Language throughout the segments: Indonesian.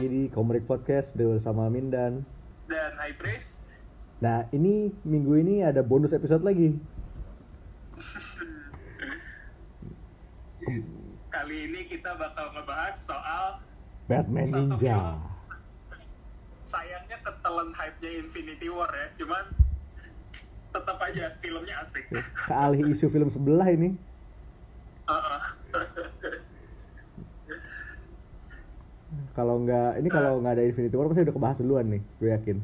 lagi di Komrik Podcast bersama Mindan. dan High Priest. Nah, ini minggu ini ada bonus episode lagi. Kali ini kita bakal ngebahas soal Batman Ninja. film. sayangnya ketelan hype-nya Infinity War ya, cuman tetap aja filmnya asik. Kealih isu film sebelah ini. Heeh. Kalau nggak, ini kalau nggak ada Infinity War pasti udah kebahas duluan nih, gue yakin.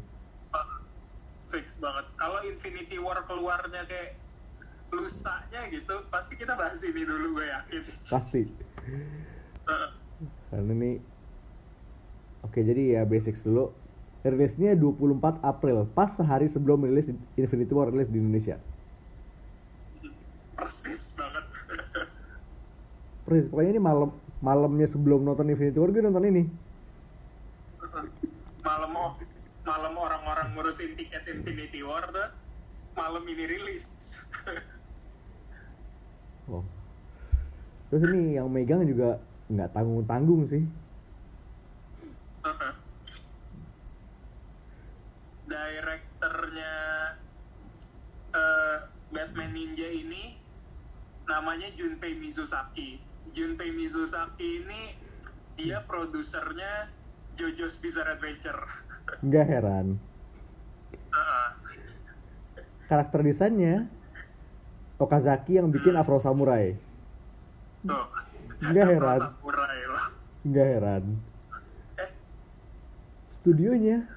Fix banget. Kalau Infinity War keluarnya kayak lusanya gitu, pasti kita bahas ini dulu gue yakin. Pasti. Karena ini Oke, jadi ya basics dulu. Rilisnya 24 April, pas sehari sebelum rilis Infinity War rilis di Indonesia. Persis banget. Persis, pokoknya ini malam malamnya sebelum nonton Infinity War gue nonton ini. malam malam orang-orang ngurusin tiket Infinity War tuh malam ini rilis Oh. Terus ini yang megang juga nggak tanggung-tanggung sih. direkturnya eh, Batman Ninja ini namanya Junpei Mizusaki Junpei Mizusaki ini dia produsernya JoJo's Bizarre Adventure Nggak heran. Heeh. Karakter desainnya Okazaki yang bikin Afro Samurai. tuh Nggak heran. Samurai. Nggak heran. eh Studionya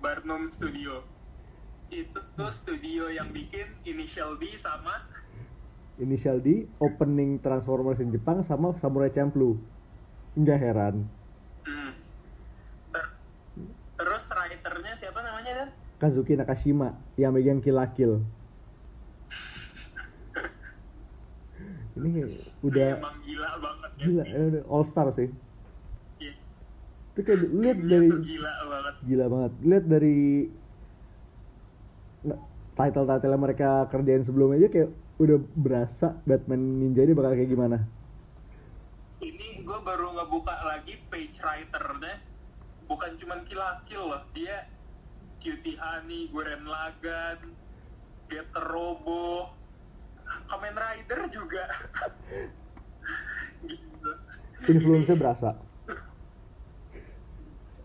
Barnum Studio itu tuh studio yang bikin Initial D sama inisial D, opening Transformers in Jepang sama Samurai Champloo. Nggak heran. hmm, ter- terus writernya siapa namanya dan Kazuki Nakashima yang megang Kill la Kill. Ini udah emang gila banget ya gila, eh, udah all star sih. Iya. Itu kayak lihat Dia dari gila banget gila banget. Lihat dari nah, title-title mereka kerjain sebelumnya aja kayak udah berasa Batman Ninja ini bakal kayak gimana. ini gue baru ngebuka lagi page writernya bukan cuman kill loh dia Cutie Honey, Guren Lagan, Getter Robo, Kamen Rider juga. gitu. Berasa.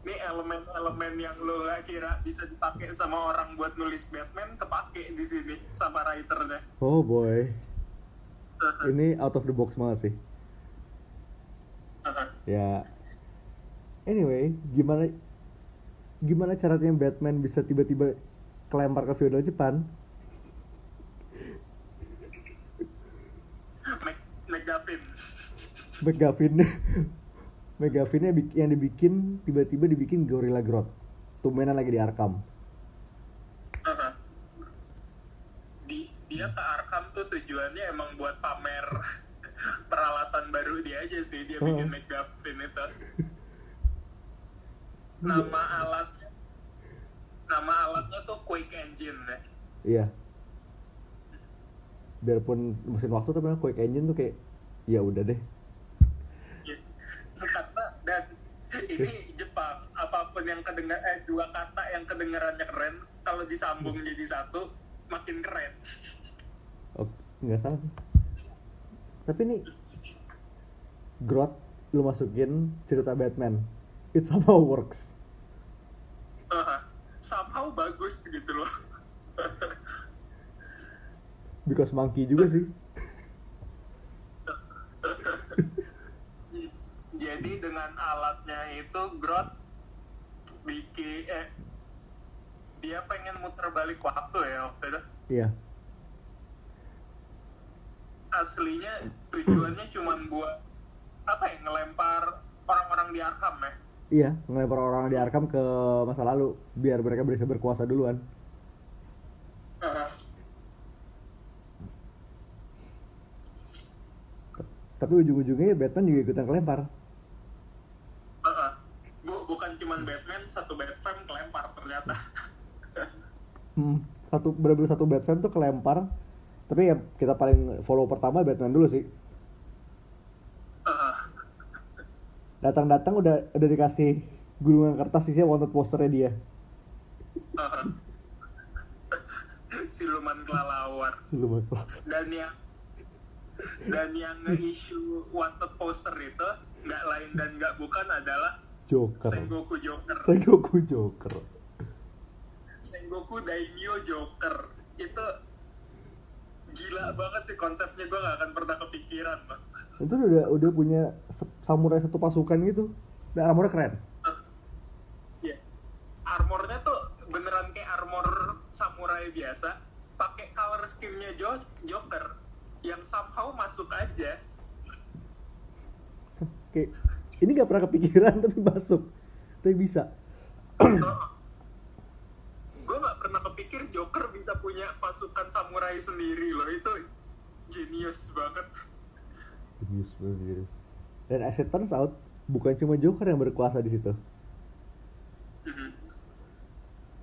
Ini elemen-elemen yang lo gak kira bisa dipakai sama orang buat nulis Batman kepake di sini sama writernya. Oh boy. Ini out of the box banget sih. Ya. Anyway, gimana gimana caranya Batman bisa tiba-tiba kelempar ke feudal Jepang? Megapin. McGuffin McGuffinnya bik- yang dibikin tiba-tiba dibikin Gorilla Grodd. Tumbenan lagi di Arkham. di dia ke Arkham tuh tujuannya emang buat pamer peralatan baru dia aja sih dia bikin Oh. McGuffin itu nama alatnya nama alatnya tuh Quake Engine ya Iya. Biarpun mesin waktu tapi Quake Engine tuh kayak ya udah deh. Ya, karena dan ini Jepang apa pun yang kedengar eh dua kata yang kedengarannya keren kalau disambung jadi satu makin keren Oh, nggak salah. Tapi ini Grodd lu masukin cerita Batman. It somehow works. Haha. somehow bagus gitu loh Because monkey juga sih. Jadi dengan alatnya itu Grodd bikin eh dia pengen muter balik waktu ya waktu itu. Iya. Aslinya tujuannya cuma buat apa ya ngelempar orang-orang di Arkham ya. Iya, ngelempar orang di Arkham ke masa lalu biar mereka bisa berkuasa duluan. Tapi ujung-ujungnya Batman juga ikutan kelempar. Heeh. Bu- bukan cuma Batman, satu Batman kelempar ternyata. Hmm, satu benar-benar satu Batman tuh kelempar. Tapi ya kita paling follow pertama Batman dulu sih. Datang-datang udah udah dikasih gulungan kertas isinya wanted posternya dia siluman kelelawar siluman dan yang dan yang nge-issue wanted poster itu nggak lain dan nggak bukan adalah Joker. Sengoku Joker. Sengoku Joker. Sengoku Daimyo Joker. Itu gila banget sih konsepnya gue gak akan pernah kepikiran bang itu udah udah punya samurai satu pasukan gitu. Dan armornya keren. Iya. Armornya tuh beneran kayak armor samurai biasa, pakai color skinnya Jo- Joker. Yang somehow masuk aja. kayak ini nggak pernah kepikiran tapi masuk. Tapi bisa. Gue gak pernah kepikir Joker bisa punya pasukan samurai sendiri loh. Itu genius banget. Genius banget dan as it turns out bukan cuma Joker yang berkuasa di situ. Mhm.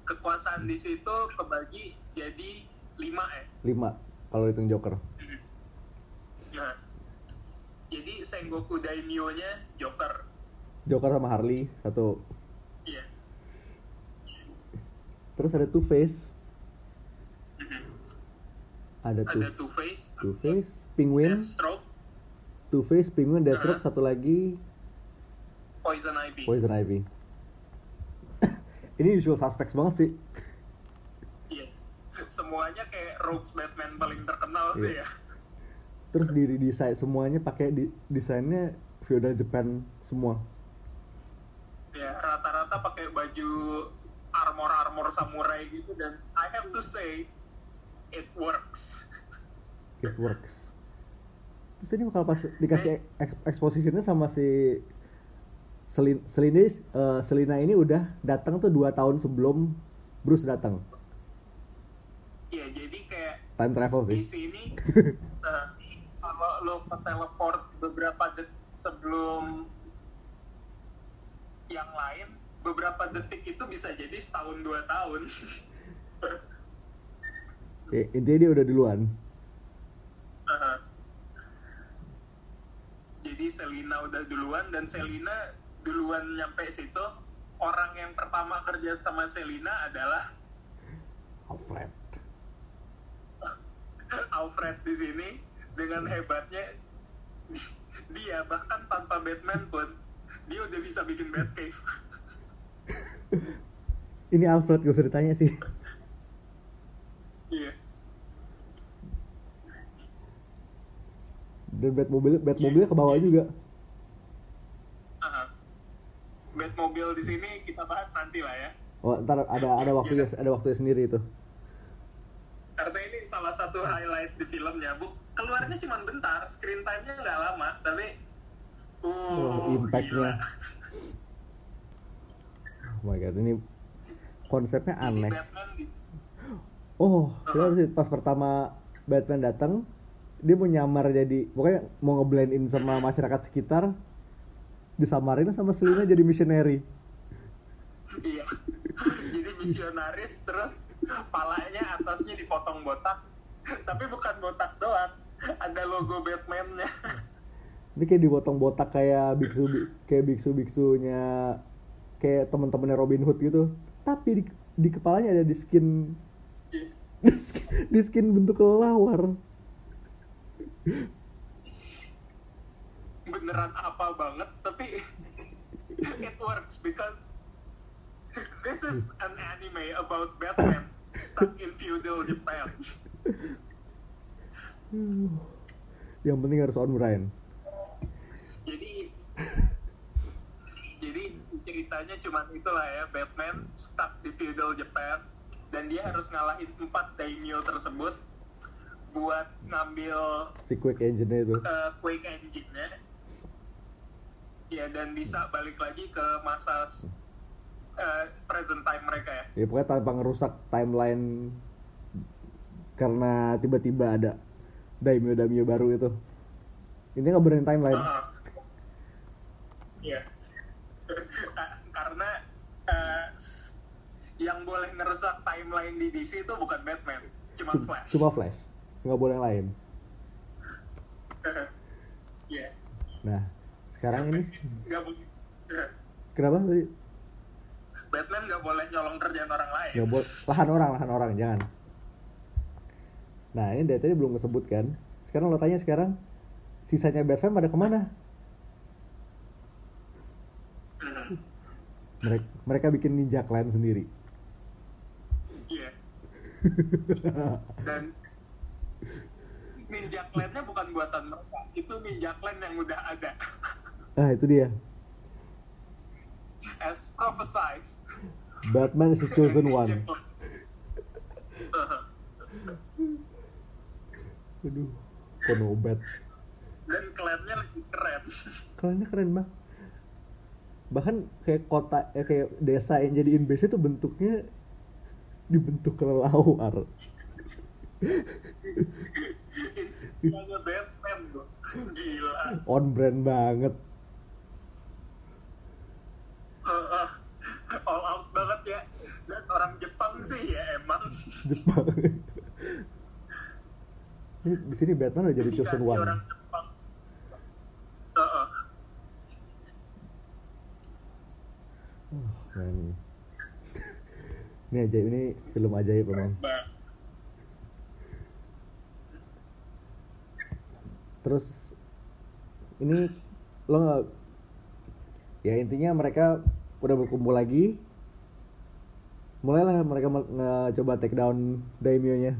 Kekuasaan di situ kebagi jadi lima ya. lima kalau hitung Joker. Nah, jadi Sengoku Daimyo-nya Joker. Joker sama Harley satu Iya. terus ada Two Face ada Two, Ada Two Face, Two Face Penguin Deathstroke, Two Face Penguin Deathstroke Uh-huh. satu lagi Poison Ivy. Poison Ivy ini usual suspects banget sih Iya. Semuanya kayak Rogues Batman paling terkenal sih Iya. ya. Terus di desain semuanya pakai di, desainnya feudal Japan semua. Ya, rata-rata pakai baju armor-armor samurai gitu dan I have to say it works. it works. Terus ini kalau pas dikasih eks- expositionnya sama si Selin, Selina, eh, Selina ini udah datang tuh dua tahun sebelum Bruce datang. Iya, jadi kayak time travel di sih sini eh, kalau lo ke teleport beberapa detik sebelum yang lain beberapa detik itu bisa jadi setahun dua tahun. Ya, intinya dia udah duluan. Aha. jadi Selina udah duluan dan Selina duluan nyampe situ. Orang yang pertama kerja sama Selina adalah Alfred. Alfred di sini dengan hebatnya dia bahkan tanpa Batman pun dia udah bisa bikin Batcave. Ini Alfred gak usah ditanya sih. Iya. Dan Batmobile Batmobile ke bawah juga. Aha. Batmobile di sini kita bahas nanti lah ya. Oh ntar ada ada waktunya ada waktunya sendiri itu. Karena ini salah satu highlight di filmnya bu keluarnya cuma bentar screen time-nya nggak lama tapi uh, Wah, impact-nya. oh my god ini konsepnya aneh. Batman di Oh, kita sih pas pertama Batman datang, dia mau nyamar jadi pokoknya mau ngeblend in sama masyarakat sekitar, disamarin sama Selina jadi missionary. iya. Jadi misionaris terus palanya atasnya dipotong botak. Tapi bukan botak doang ada logo Batman-nya Ini kayak dipotong botak kayak biksu kayak biksu biksunya kayak teman-temannya Robin Hood gitu. Tapi di, di kepalanya ada di skin di skin, di skin bentuk kelelawar. beneran apa banget tapi it works because this is an anime about Batman stuck in feudal Japan Yang penting harus on brand. jadi jadi ceritanya cuma itulah ya Batman stuck di feudal Japan dan dia harus ngalahin empat daimyo tersebut buat ngambil Si quick engine itu. uh, Quake engine-nya ya dan bisa balik lagi ke masa uh, present time mereka ya Ya pokoknya tanpa ngerusak timeline karena tiba-tiba ada daimyo-daimyo baru itu. Ini nggak benerin timeline. Heeh. Iya. Karena uh, yang boleh ngerusak timeline di DC itu bukan Batman, cuma Cuma, Flash. cuma Flash. Nggak boleh yang lain. Iya. Nah, sekarang ini Nggak boleh. kenapa tadi? Batman nggak boleh nyolong kerjaan orang lain nggak boleh lahan orang lahan orang jangan nah ini dari tadi belum kesebut kan? Sekarang lo tanya sekarang sisanya Batman pada ke mana? Mereka mereka bikin ninja clan sendiri. Iya. Dan Ninja Clan-nya bukan buatan mereka itu Ninja Clan yang udah ada. Ah itu dia. As prophesized. Batman is the chosen one. aduh konobat dan klannya lebih keren. Kaliannya keren banget. Bahkan kayak kota eh, kayak desa yang jadiin base itu bentuknya dibentuk kelelawar. Batman gila. On brand banget. Eh, eh, all out banget ya. Dan orang Jepang sih ya emang. Jepang ini di sini Batman udah jadi chosen one. orang Jepang. Eh. Oh, man. ini ajaib ini film ajaib memang terus ini lo nggak ya intinya mereka udah berkumpul lagi. Mulailah mereka me- nge- take down daimyo nya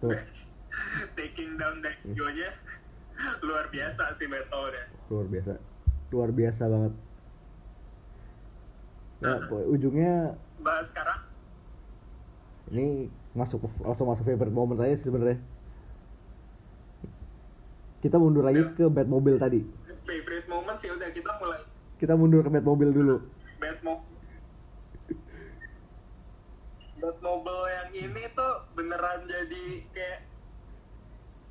tuh. Taking down Daikyo-nya luar biasa sih metode luar biasa. Luar biasa banget. Ya pokoknya ujungnya bahas sekarang. Ini masuk langsung masuk favorite moment aja sih sebenarnya. Kita mundur lagi ke Batmobile tadi. Favorite moment sih udah kita mulai. Kita mundur ke Batmobile dulu. Batmo Batmobile yang ini tuh beneran jadi kayak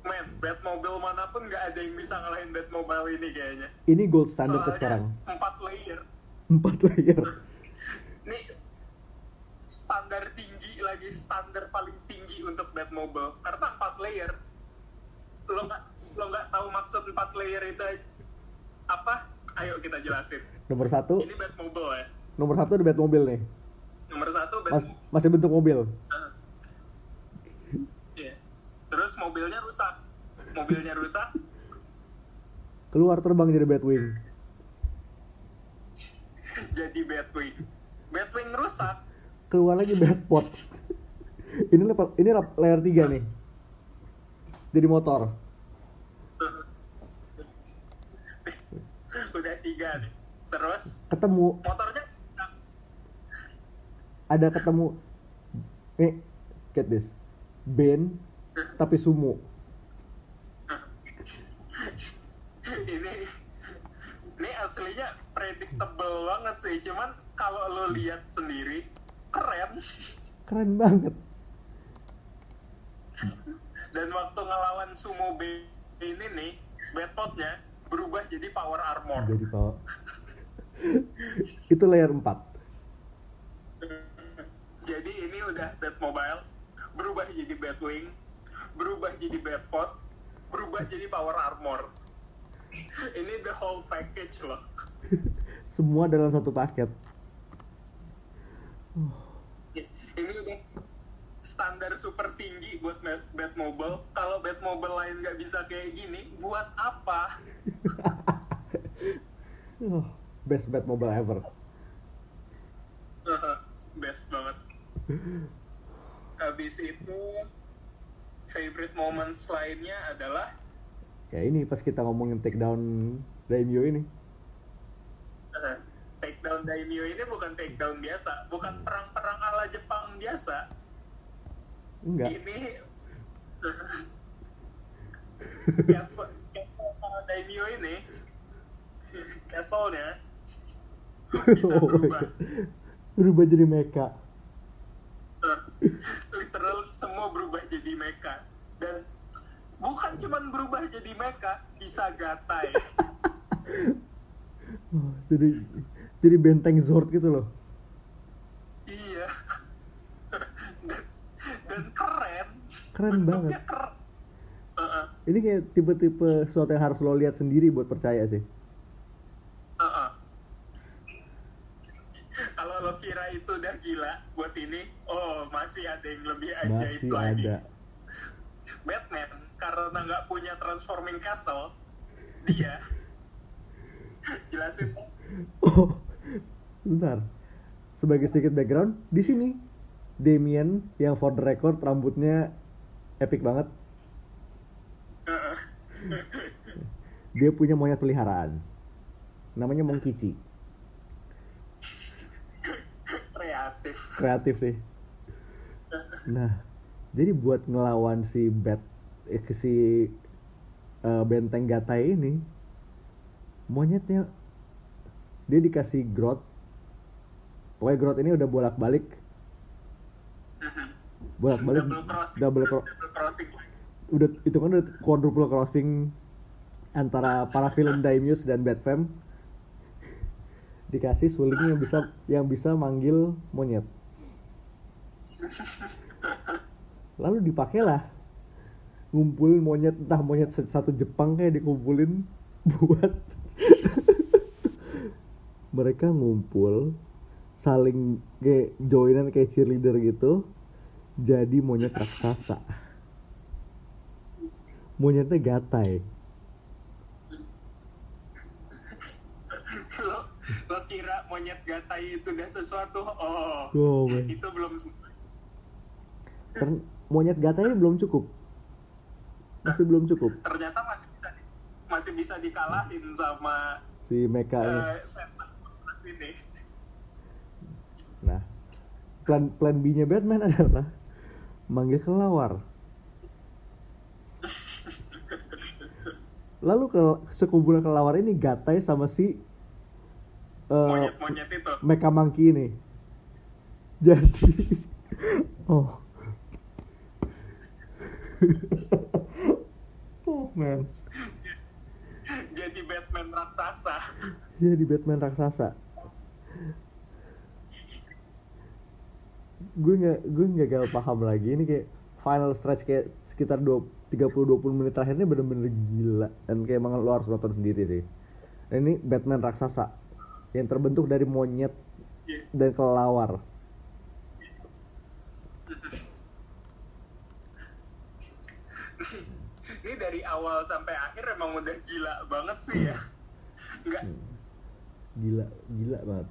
men Batmobile mana pun nggak ada yang bisa ngalahin Batmobile ini kayaknya. Ini gold standard Soalnya sekarang. empat layer. Empat layer. Ini standar tinggi lagi standar paling tinggi untuk Batmobile karena empat layer lo nggak lo nggak tahu maksud empat layer itu apa? Ayo kita jelasin. Nomor satu. Ini Batmobile ya? Nomor satu di Batmobile nih. Nomor satu Mas, Batmobile masih bentuk mobil. Iya. Terus mobilnya rusak. Mobilnya rusak. Keluar terbang jadi Batwing. Jadi Batwing. Batwing rusak. Keluar lagi Batpod ini level ini layer 3 nih. Jadi motor. Udah tiga nih. Terus? Ketemu. Motornya ada ketemu. Nih get this. Band tapi sumo ini ini aslinya predictable banget sih. Cuman kalau lo lihat sendiri keren. Keren banget. Dan waktu ngelawan sumo B ini nih Batpodnya berubah jadi power armor. Jadi kalau itu layer 4 jadi ini udah Batmobile berubah jadi Batwing berubah jadi Batpod berubah jadi power armor. Ini the whole package loh. Semua dalam satu paket. Ini udah standar super tinggi buat Bat- Batmobile kalau Batmobile lain nggak bisa kayak gini buat apa? Oh, best Batmobile ever. Best banget. Habis itu favorite moments lainnya adalah? Ya ini pas kita ngomongin take down Daimyo ini. Uh, takedown daimyo ini bukan takedown biasa bukan perang-perang ala Jepang biasa. Enggak. Ini castle, castle daimyo ini castle-nya bisa Oh berubah. God. berubah jadi mecha. Semua mecha dan bukan cuman berubah jadi mecha bisa gatai Oh, jadi jadi benteng Zord gitu loh iya dan, dan keren Keren Bentuknya banget. keren Uh-uh. ini kayak tipe-tipe sesuatu yang harus lo lihat sendiri buat percaya sih. Kalau lo kira itu udah gila buat ini, oh masih ada yang lebih ajaib masih lagi. ada karena nggak punya transforming castle, dia. Jelasin. Oh bentar. Sebagai sedikit background di sini Damien yang for the record rambutnya epic banget. Dia punya monyet peliharaan. Namanya Mongkici kreatif. kreatif sih. Nah jadi buat ngelawan si bat si eh, benteng gatai ini monyetnya dia dikasih growth. Pokoknya growth ini udah bolak balik bolak balik double crossing, double terus cro- double crossing. udah itu kan udah quadruple crossing antara para film Daimius dan Batfam. Dikasih suling yang bisa yang bisa manggil monyet. Lalu dipakailah ngumpulin monyet entah monyet satu Jepang kayak dikumpulin buat mereka ngumpul saling kayak joinan kayak cheerleader gitu jadi monyet raksasa monyetnya gatai lo, lo kira monyet gatai itu udah sesuatu? Oh, Oh, man. itu belum. Ter- monyet gatai belum cukup masih belum cukup? Ternyata masih bisa di- masih bisa dikalahin sama si Mecha ini. eh, ini. nah plan plan B nya Batman adalah manggil kelawar. Lalu ke sekumpulan kelawar ini gatai sama si itu. Mecha Monkey ini. Jadi oh oh man Jadi Batman raksasa. jadi Batman raksasa. Gue nggak gue nggak gak paham lagi. Ini kayak final stretch kayak sekitar 30-20 menit terakhirnya bener-bener gila. Dan kayak emang lo harus nonton sendiri sih. Dan ini Batman raksasa yang terbentuk dari monyet Iya. dan kelelawar dari awal sampai akhir emang udah gila banget sih ya. Enggak gila gila banget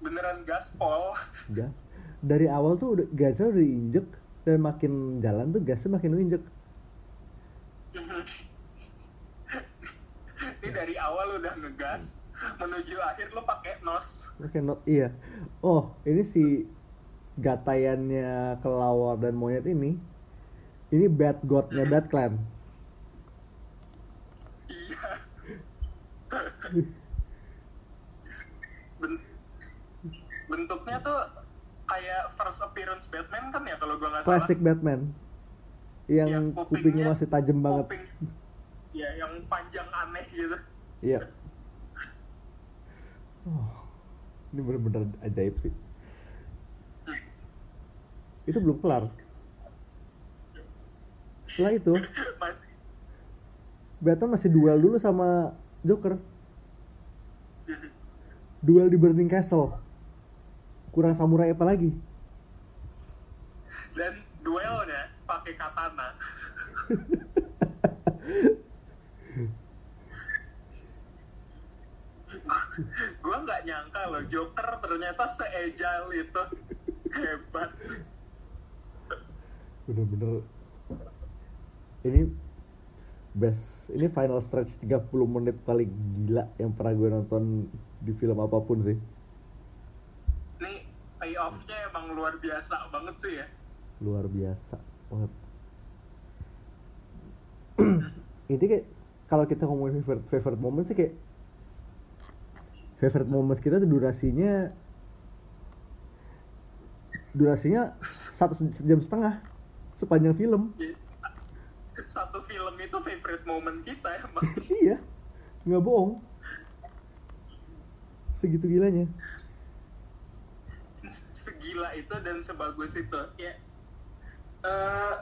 beneran gaspol. gas dari awal tuh udah gasnya udah diinjek dan makin jalan tuh gasnya makin injek Ini dari awal udah ngegas, menuju akhir lo pakai nos. Oke, not iya. Oh, ini si gatayannya kelawar dan monyet ini. Ini Bat Godnya Bat Clan. Iya. Ben- bentuknya tuh kayak first appearance Batman kan ya kalau gua nggak salah. Classic Batman. Yang Iya, kupingnya masih tajam banget. ya yang panjang aneh gitu. Iya. Oh, ini bener-bener ajaib sih. Itu belum kelar. Setelah itu, Masih Batman masih duel dulu sama Joker. Duel di Burning Castle. Kurang samurai apa lagi? dan duelnya pakai katana. gue nggak nyangka loh Joker ternyata seagile itu hebat bener-bener ini best ini final stretch 30 menit paling gila yang pernah gue nonton di film apa pun sih. Nih payoffnya emang luar biasa banget sih ya. Luar biasa banget. Ini kayak kalau kita ngomongin favorite, favorite moment sih kayak favorite moments kita tuh durasinya durasinya satu jam setengah sepanjang film satu film itu favorite moment kita emang iya. Nggak bohong. Segitu gilanya. Segila itu dan sebagus itu. Ya. Eh,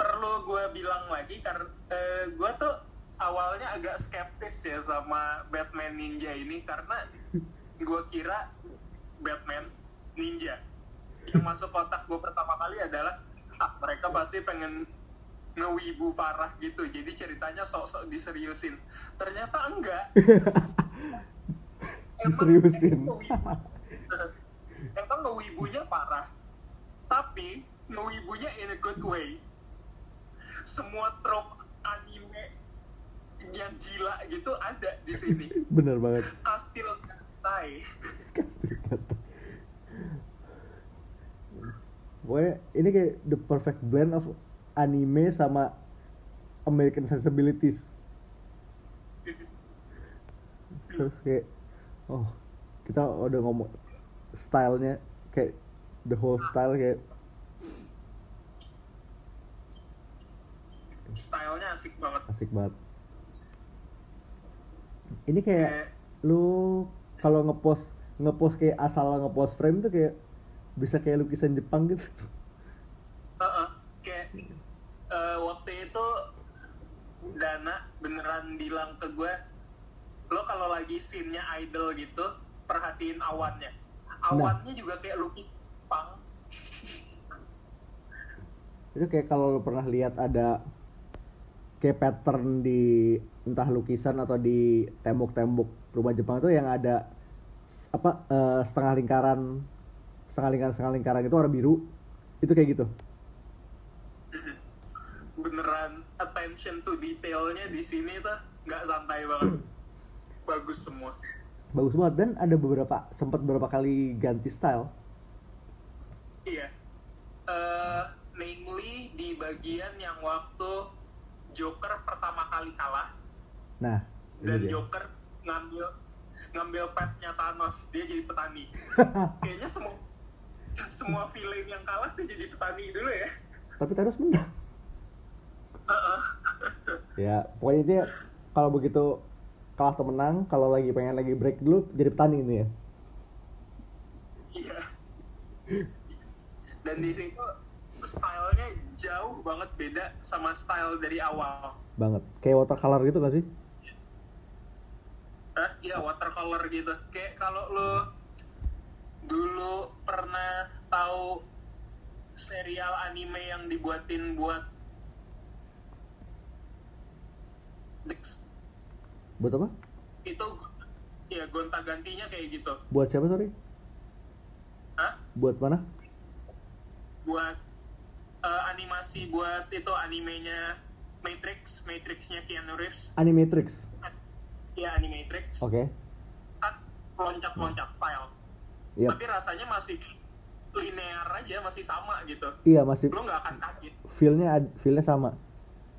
perlu gue bilang lagi karena gue tuh awalnya agak skeptis ya sama Batman Ninja ini karena gue kira Batman Ninja. Yang masuk kotak gue pertama kali adalah ah, mereka pasti pengen ngewibu parah gitu. Jadi ceritanya sok-sok diseriusin. Ternyata enggak. Diseriusin. emang ngewibu- emang ngewibunya parah. Tapi ngewibunya in a good way. Semua trope anime yang gila gitu ada di sini. Bener banget. kastil tai Kastil kata. Pokoknya ini kayak the perfect blend of anime sama American sensibilities. Terus kayak oh kita udah ngomong stylenya kayak the whole style kayak stylenya asik banget asik banget. Ini kayak Kayak, lu kalau ngepost ngepost kayak asal ngepost frame tuh kayak bisa kayak lukisan Jepang gitu. Eh, waktu itu Dana beneran bilang ke gue lo kalau lagi scene-nya idol gitu perhatiin awannya. Awannya juga kayak lukis Jepang itu kayak kalau lu pernah lihat ada kayak pattern di entah lukisan atau di tembok-tembok rumah Jepang itu yang ada apa eh, setengah lingkaran setengah lingkaran setengah lingkaran itu warna biru. Itu kayak gitu beneran attention to detailnya di sini tuh nggak santai banget. Bagus semua. Bagus banget. Dan ada beberapa sempat beberapa kali ganti style. Iya. Eh, namely di bagian yang waktu Joker pertama kali kalah. Nah dan dia. Joker ngambil ngambil petnya Thanos dia jadi petani. Kayaknya semua semua villain yang kalah tuh jadi petani dulu ya. Tapi terus menang. ya pokoknya intinya kalau begitu kalah atau menang kalau lagi pengen lagi break dulu jadi petani ini ya. Iya. Dan di situ stylenya jauh banget beda sama style dari awal. Banget. Kayak watercolor gitu gak sih? Hah? Iya watercolor gitu. Kayak kalau lo dulu pernah tahu serial anime yang dibuatin buat Dix buat apa itu ya gonta gantinya kayak gitu. buat siapa sorry Hah? buat mana Buat eh, animasi buat itu animenya Matrix, Matrixnya Keanu Reeves. Animatrix Ya Animatrix. oke Kan loncat-loncat style. Iya. Tapi rasanya masih linear aja, masih sama gitu. iya masih Lo nggak akan kaget. feelnya feelnya sama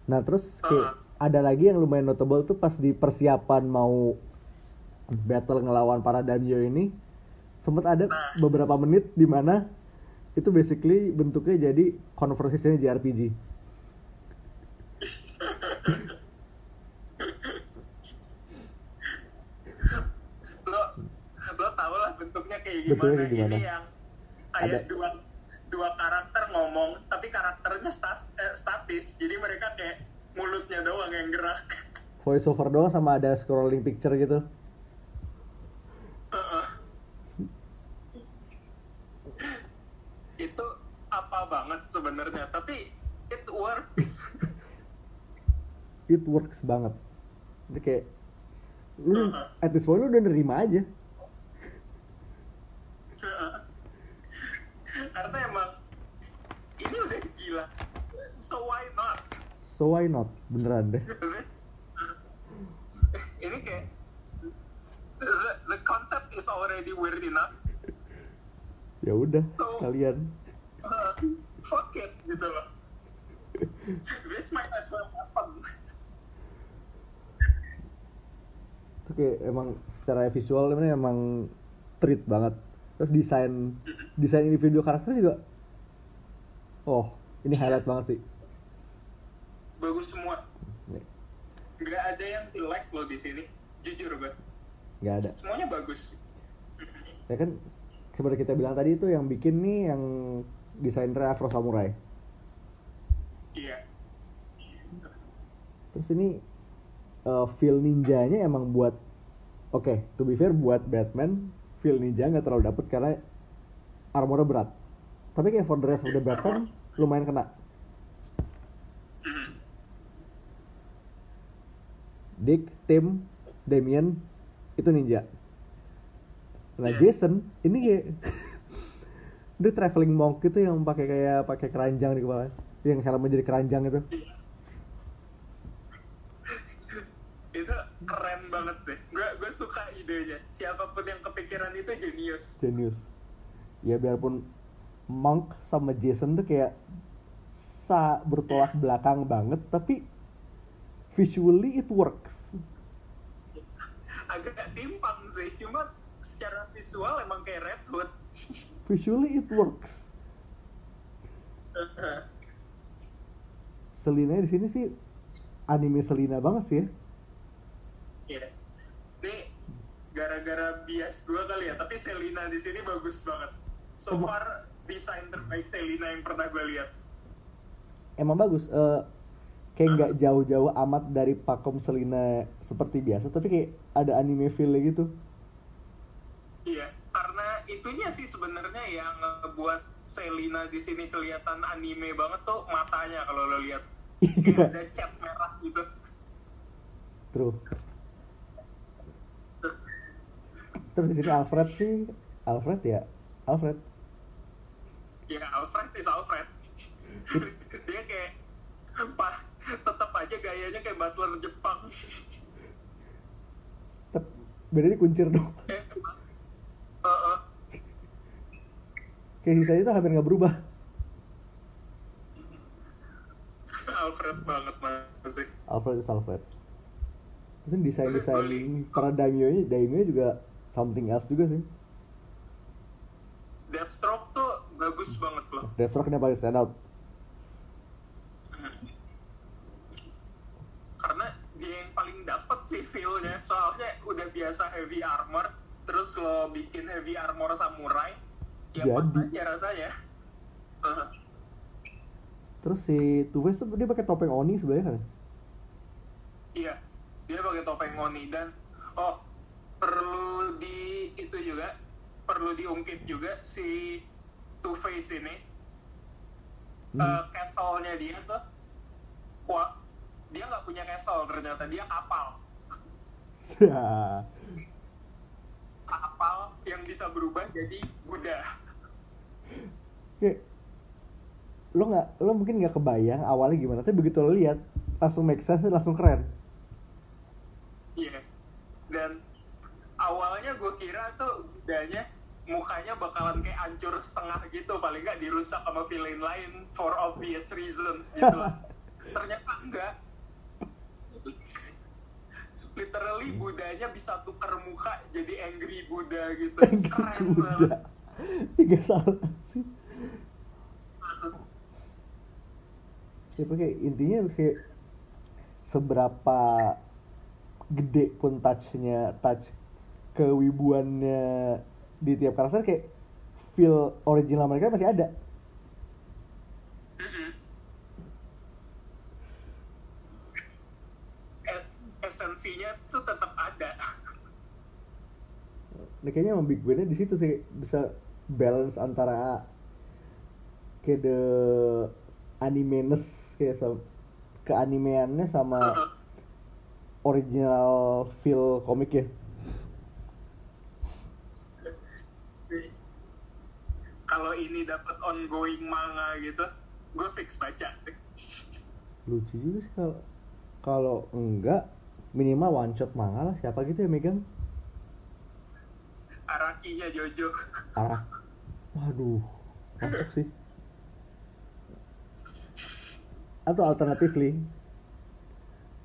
nah terus kayak ada lagi yang lumayan notable tuh pas di persiapan mau battle ngelawan para daimyo ini sempat ada Nah. beberapa menit di mana itu basically bentuknya jadi conversation JRPG lo lo tau lah bentuknya kayak Bentuknya gimana kayak gimana? ini yang kayak Ada. dua dua karakter ngomong tapi karakternya stas- eh, statis jadi mereka kayak mulutnya doang yang gerak. Voice over doang sama ada scrolling picture gitu? Itu apa banget sebenarnya tapi it works. It works banget. Itu kayak lu Heeh. at this point lu udah nerima aja Heeh. karena emang ini udah gila so why not so why not? Beneran deh. Sih. Ini kayak the, the concept is already weird enough. Ya udah So- sekalian. uh, fuck it gitu loh. This might as well happen. Itu kayak emang secara visual ini emang treat banget. Terus desain desain individu karakter juga oh ini highlight banget sih bagus semua. Nih, nggak ada yang jelek loh di sini. Jujur gue nggak ada. Semuanya bagus. Ya kan seperti kita bilang tadi itu yang bikin nih yang desainer Afro Samurai. Iya. Terus ini eh, feel ninjanya emang buat oke to be fair buat Batman feel ninja nggak terlalu dapet karena armornya berat. Tapi kayak for the rest of the Batman lumayan kena Dick, Tim, Damien itu ninja. Nah Iya. Jason ini kayak dia traveling monk gitu yang pakai kayak pakai keranjang di kepala, yang helmnya jadi keranjang itu. itu keren banget sih gue gue suka idenya siapa pun yang kepikiran itu jenius Genius. Ya biarpun monk sama Jason tuh kayak sa bertolak belakang banget, tapi visually it works. agak timpang sih cuma secara visual emang kayak Red Hood Visually it works. Selina di sini sih anime Selina banget sih ya. Iya. Ini gara-gara bias gue kali ya, tapi Selina di sini bagus banget. So Emang- far desain terbaik Selina yang pernah gue lihat. emang bagus eh, kayak nggak jauh-jauh amat dari pakom Selina seperti biasa tapi kayak ada anime feel gitu Iya, karena itunya sih sebenarnya yang ngebuat Selina di sini kelihatan anime banget tuh matanya kalau lo lihat. Iya ada cat merah gitu. true terus di sini Alfred sih Alfred ya Alfred Ya Alfred is Alfred. Dia kayak tetap aja gayanya kayak butler Jepang. Beda dikuncir dong. Kayak, uh, kayak sisanya tuh hampir nggak berubah. Alfred banget masih. Alfred is Alfred. Terus ini desain-desain para daimyo daimyo juga something else juga sih. Deathstroke tuh bagus banget loh. Deathstroke-nya paling stand out Karena dia yang paling dapet sih feel-nya. Soalnya udah biasa heavy armor, terus lo bikin heavy armor samurai, ya pas Jadi. aja rasanya. Uh, terus si Two Face tuh dia pakai topeng Oni sebenarnya kan iya, dia pakai topeng Oni dan oh perlu di itu juga perlu diungkit juga si Two Face ini Hmm. eh, castle-nya dia tuh wah dia nggak punya castle ternyata dia kapal kapal yang bisa berubah jadi Buddha kayak lo nggak lo mungkin nggak kebayang awalnya gimana tapi begitu lo lihat langsung make sense langsung keren. Iya. Dan awalnya gue kira tuh Buddhanya mukanya bakalan kayak hancur setengah gitu paling nggak dirusak sama villain lain for obvious reasons gitu lah. Ternyata enggak literally Budanya bisa tuker muka jadi angry Buddha gitu. Keren udah banget. Tiga salah sih. Ya pakai intinya sih seberapa gede pun touchnya touch kewibuannya di tiap karakter kayak feel original mereka masih ada Mm-mm. E- esensinya tuh tetap ada Nah, kayaknya emang big win-nya di situ sih. Bisa balance antara kayak the animeness kayak sama keanimeannya sama original feel komiknya. kalau ini dapat ongoing manga gitu gue fix baca Lucu juga sih kalau kalau enggak minimal one shot manga lah. Siapa gitu yang megang Arakinya Jojo. Arak. Waduh, masuk sih. Atau alternatively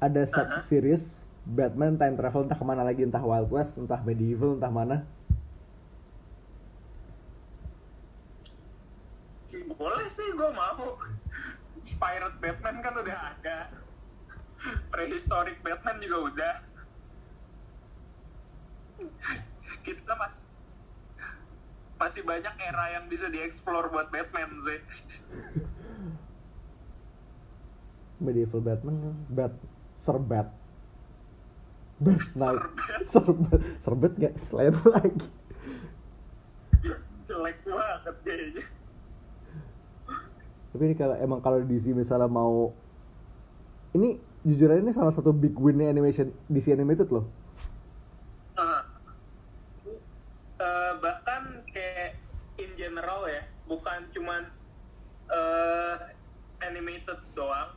ada sub series Batman time travel entah ke mana lagi entah Wild West entah medieval entah mana. Boleh sih gue mau. Pirate Batman kan udah ada. Prehistoric Batman juga udah kita masih masih banyak era yang bisa dieksplor buat Batman sih medieval Batman bat Serbet. Best Night. Serbet. Serbet nggak selain lagi. jelek banget kayaknya Tapi ini kalau emang kalau DC misalnya mau ini jujur aja ini salah satu big winnya animation DC animated loh. Ah. Eh, bahkan kayak in general ya bukan cuman eh, animated doang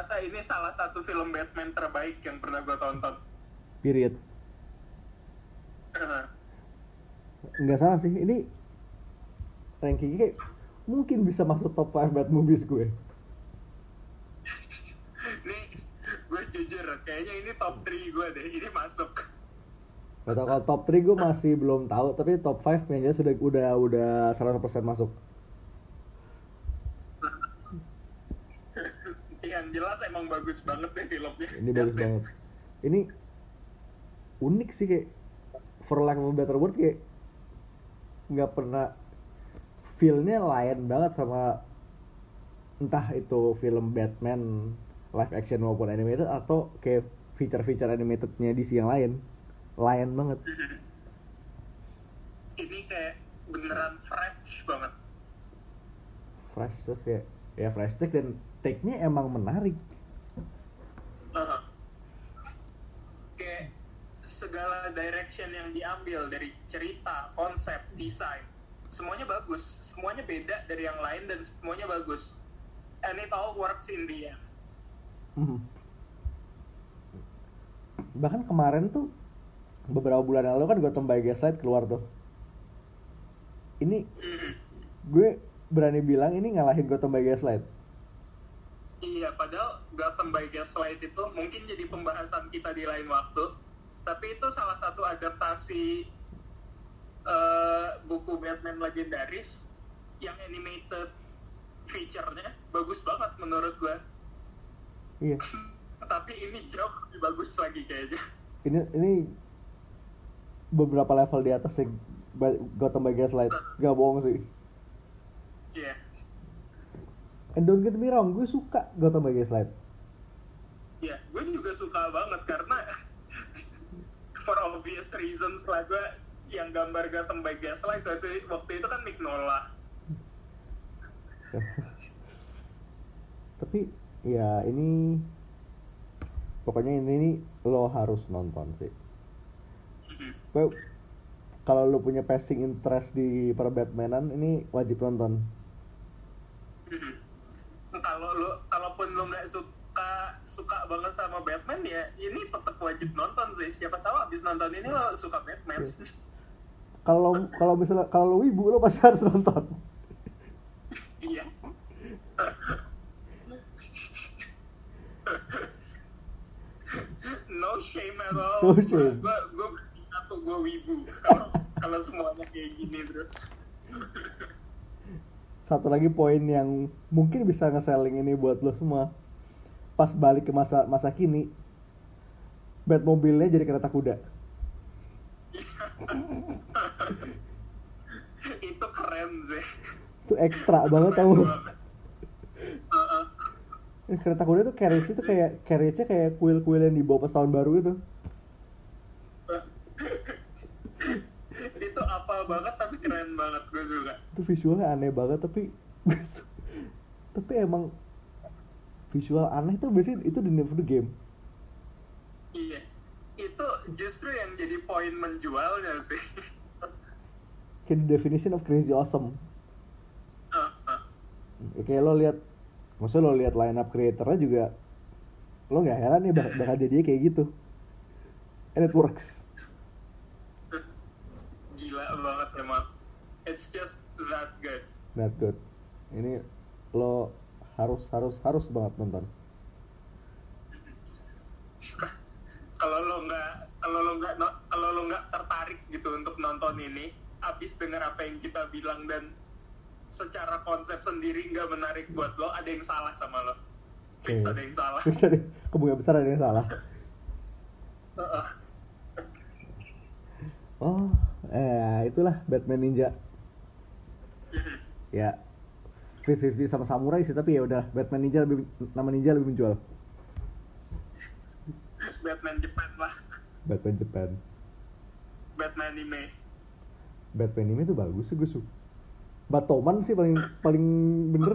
ngerasa ini salah satu film Batman terbaik yang pernah gue tonton Period. Nggak salah sih. Ini rankingnya kayak mungkin bisa masuk top 5 bad movies gue. ini gue jujur kayaknya ini top 3 gue deh ini masuk Gak tau kalau top 3 gue masih belum tahu, tapi top 5 kayaknya sudah udah udah 100% masuk. yang jelas emang bagus banget deh filmnya. Ini bagus banget. Ini unik sih kayak for lack of a better word kayak nggak pernah feel-nya lain banget sama entah itu film Batman live action maupun animated atau kayak feature-feature animatednya DC yang lain. Lain banget. Ini kayak beneran fresh banget. Fresh terus kayak ya fresh take dan take-nya emang menarik direction yang diambil dari cerita, konsep, desain, semuanya bagus, semuanya beda dari yang lain dan semuanya bagus. And it all works in the end. Mhm. bahkan kemarin tuh beberapa bulan lalu kan Gotham by Gaslight keluar tuh ini Mhm. gue berani bilang ini ngalahin Gotham by Gaslight Iya, padahal Gotham by Gaslight itu mungkin jadi pembahasan kita di lain waktu, tapi itu salah satu adaptasi eh, buku Batman legendaris yang animated feature-nya bagus banget menurut gue. iya tapi ini jauh lebih bagus lagi kayaknya. ini ini beberapa level di atas sih Gotham by Gaslight gak bohong sih Iya. and don't get me wrong gue suka Gotham by Gaslight Iya, gue juga suka banget karena for obvious reasons lah gue yang gambar Gotham by Gaslight waktu, waktu itu kan Mignola. tapi ya ini pokoknya ini, ini lo harus nonton sih. Gue kalau lo punya passing interest di per Batmanan ini wajib nonton Mhm. Kalau lu, kalaupun lu nggak suka suka banget sama Batman ya, ini tetap wajib nonton sih. Siapa tahu abis nonton ini lo suka Batman. kalau kalau misalnya kalau lo wibu lo pasti harus nonton Iya. no shame at all. No shame. Gue gue atau gue wibu kalau kalau semuanya kayak gini terus. satu lagi poin yang mungkin bisa nge-selling ini buat lo semua pas balik ke masa masa kini Batmobilnya jadi kereta kuda itu keren sih. itu ekstra banget tau kereta kuda tuh carriage itu kayak carriage-nya kayak kuil-kuil yang dibawa pas tahun baru itu itu apa banget tapi keren banget gue suka. itu visualnya aneh banget tapi tapi emang visual aneh tuh biasanya itu di Never the Game Iya. Itu justru yang jadi poin menjualnya sih. kayak definition of crazy awesome ya, kayak lo lihat maksudnya lo lihat line up creatornya juga lo nggak heran nih bak- bakal jadi kayak gitu and it works Gila banget emang. It's just that good. that good ini lo harus harus harus banget nonton. Kalau lo nggak kalau lo nggak kalau lo nggak tertarik gitu untuk nonton ini, abis dengar apa yang kita bilang dan secara konsep sendiri nggak menarik buat lo, ada yang salah sama lo. Fix ada yang salah. bisa deh kemungkinan besar ada yang salah. Oh eh itulah Batman Ninja. Ya 50-50 sama samurai sih tapi ya udah Batman Ninja lebih nama ninja lebih menjual. Batman Japan Batman anime. Batman ini tuh bagus sih gue suka Batoman sih paling paling bener.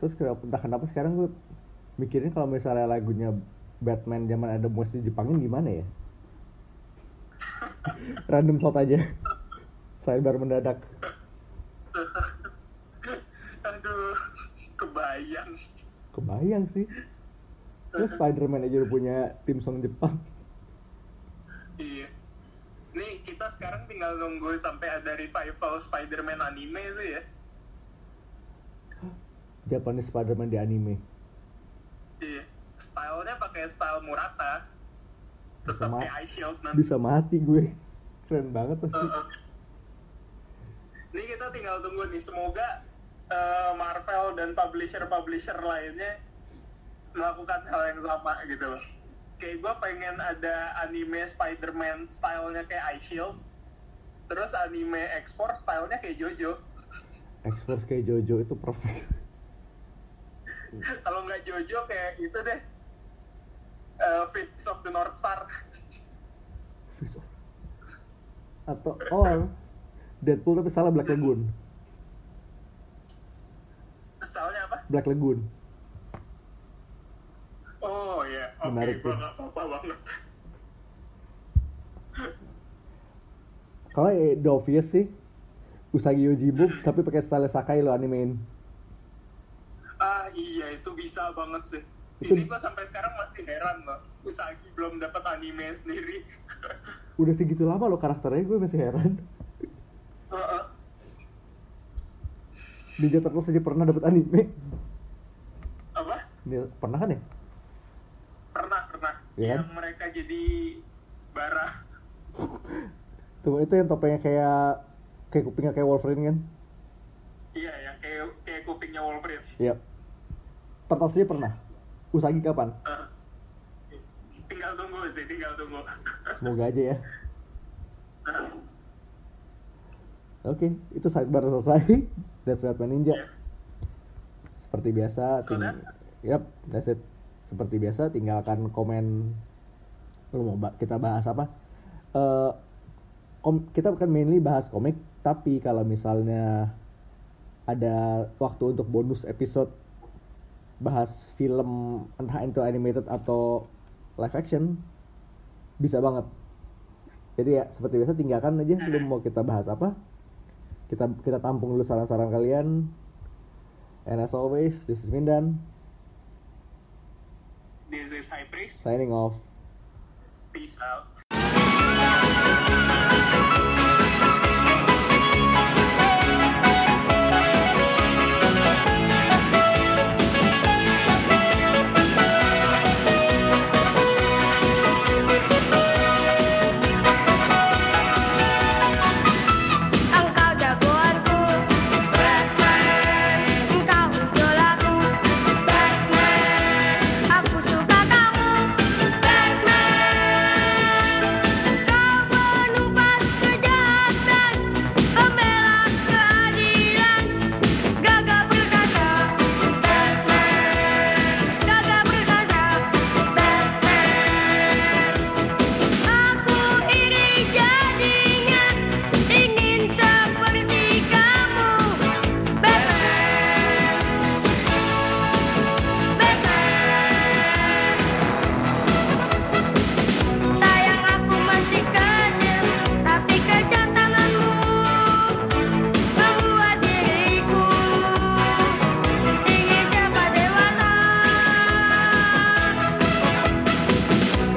Terus kenapa entah kenapa sekarang gue mikirin kalau misalnya lagunya Batman zaman ada musik Jepangin gimana ya random shot aja. Saya baru mendadak. Aduh kebayang. Kebayang sih. Terus Spider-Man aja udah punya tim song Jepang. Iya. Nih kita sekarang tinggal nunggu sampai ada revival Spider-Man anime sih ya. Japanese Spider-Man di anime. Iya. Stylenya pakai style Murata Bisa ma- bisa mati gue keren banget pasti Heeh. Ini kita tinggal tunggu nih, semoga eh, Marvel dan publisher-publisher lainnya melakukan hal yang sama gitu loh. Kayak gue pengen ada anime Spider-Man stylenya kayak Eye Shield, terus anime ekspor stylenya kayak Jojo. X-Force kayak Jojo itu perfect Kalau nggak Jojo kayak itu deh, Fist of the North Star. atau oh Deadpool tapi salah Black Lagoon Stylenya apa? Black Lagoon Oh iya, oke, Menarik gue tuh. apa-apa banget. kalau eh, the obvious sih Usagi Yojimbo tapi pakai style Sakai lo animein Ah iya itu bisa banget sih. Itu- Ini gua sampai sekarang masih heran loh. Usagi belum dapat anime sendiri. udah segitu lama lo karakternya gue masih heran Heeh. Ninja Turtles aja pernah dapat anime Apa? Ini pernah kan ya Pernah pernah. Iya. Yang mereka jadi bara. tuh itu yang topengnya kayak kayak kupingnya kayak Wolverine kan Iya yang kayak kayak kupingnya Wolverine. Iya Turtles aja pernah Usagi kapan Heeh. tinggal tunggu sih, tinggal tunggu. semoga aja ya Oke, itu sidebar selesai. That's Batman Ninja. Iya. Seperti biasa, ting- Sudah? Yap, that's it. Seperti biasa, tinggalkan komen. Lu mau ba- kita bahas apa? Eh, kom- kita akan mainly bahas komik, tapi kalau misalnya ada waktu untuk bonus episode bahas film entah itu animated atau live action bisa banget. Jadi ya seperti biasa tinggalkan aja lu mau kita bahas apa. Kita kita tampung dulu saran-saran kalian. And as always, this is Mindan This is High Priest. signing off. Peace out.